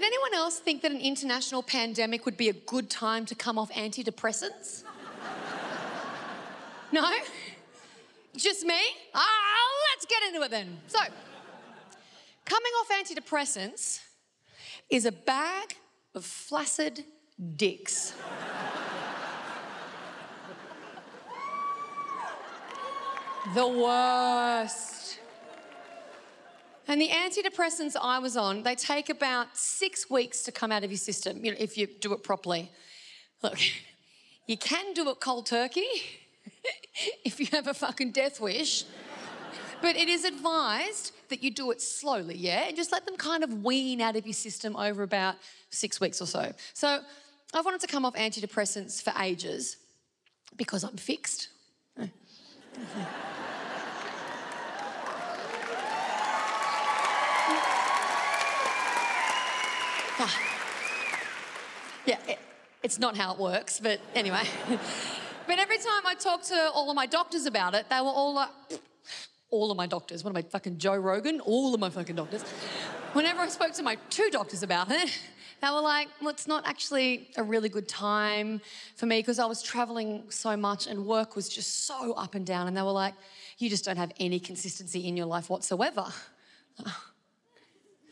did anyone else think that an international pandemic would be a good time to come off antidepressants? no? Just me? Ah, let's get into it then. So, coming off antidepressants is a bag of flaccid dicks. the worst. And the antidepressants I was on, they take about six weeks to come out of your system, you know, if you do it properly. Look, you can do it cold turkey if you have a fucking death wish. But it is advised that you do it slowly, yeah? And just let them kind of wean out of your system over about six weeks or so. So I've wanted to come off antidepressants for ages because I'm fixed. Ah. yeah, it, it's not how it works, but anyway. but every time I talk to all of my doctors about it, they were all like, all of my doctors. What am I, fucking Joe Rogan? All of my fucking doctors. Whenever I spoke to my two doctors about it, they were like, well, it's not actually a really good time for me because I was traveling so much and work was just so up and down. And they were like, you just don't have any consistency in your life whatsoever.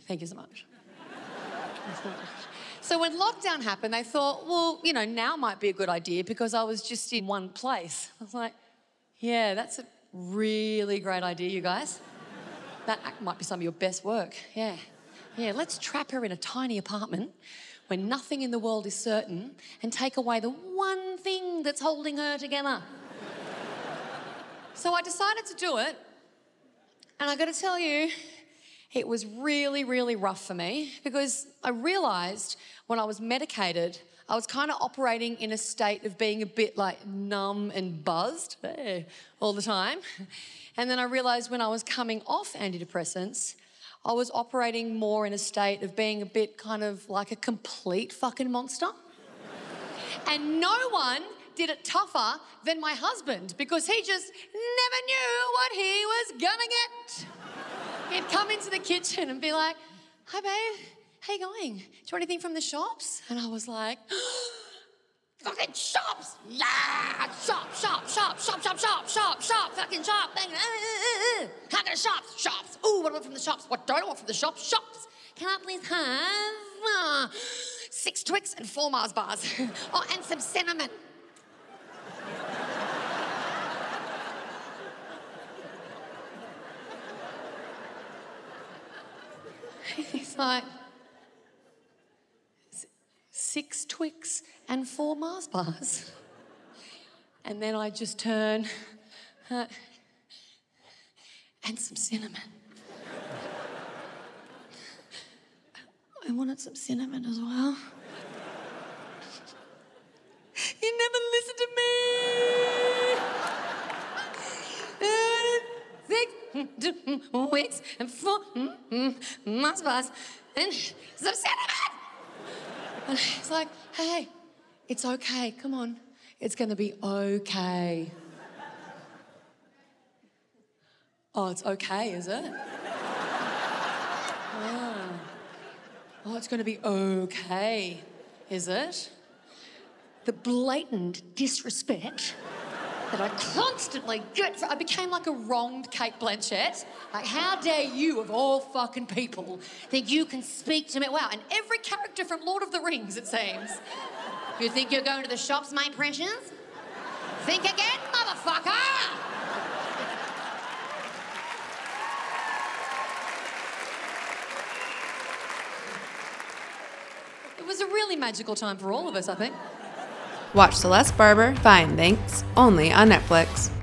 thank you so much. So when lockdown happened, they thought, well, you know, now might be a good idea because I was just in one place. I was like, yeah, that's a really great idea, you guys. That might be some of your best work. Yeah. Yeah, let's trap her in a tiny apartment where nothing in the world is certain and take away the one thing that's holding her together. so I decided to do it. And I got to tell you, it was really, really rough for me because I realized when I was medicated, I was kind of operating in a state of being a bit like numb and buzzed hey, all the time. And then I realized when I was coming off antidepressants, I was operating more in a state of being a bit kind of like a complete fucking monster. and no one did it tougher than my husband because he just never knew what he was gonna get. He'd come into the kitchen and be like, Hi, babe, how you going? Do you want anything from the shops? And I was like, Fucking shops! Yeah! Shop, shop, shop, shop, shop, shop, shop, shop, fucking shop, bang, uh, uh, uh. How can I shops? Shops. Ooh, what do I want from the shops? What don't I want from the shops? Shops. Can I please have uh, six Twix and four Mars bars? oh, and some cinnamon. He's like, six Twix and four Mars bars. And then I just turn uh, and some cinnamon. I wanted some cinnamon as well. You never listen to me. Six Mm, weeks and four mm, mm, Mars bars and some cinnamon. And he's like, hey, it's okay. Come on. It's going to be okay. Oh, it's okay, is it? Oh, oh it's going to be okay, is it? The blatant disrespect that I constantly get. I became like a wronged Cate Blanchett. Like, how dare you, of all fucking people, think you can speak to me? Wow, and every character from Lord of the Rings, it seems. You think you're going to the shops, my precious? Think again, motherfucker! It was a really magical time for all of us, I think. Watch Celeste Barber, Fine. Thanks, only on Netflix.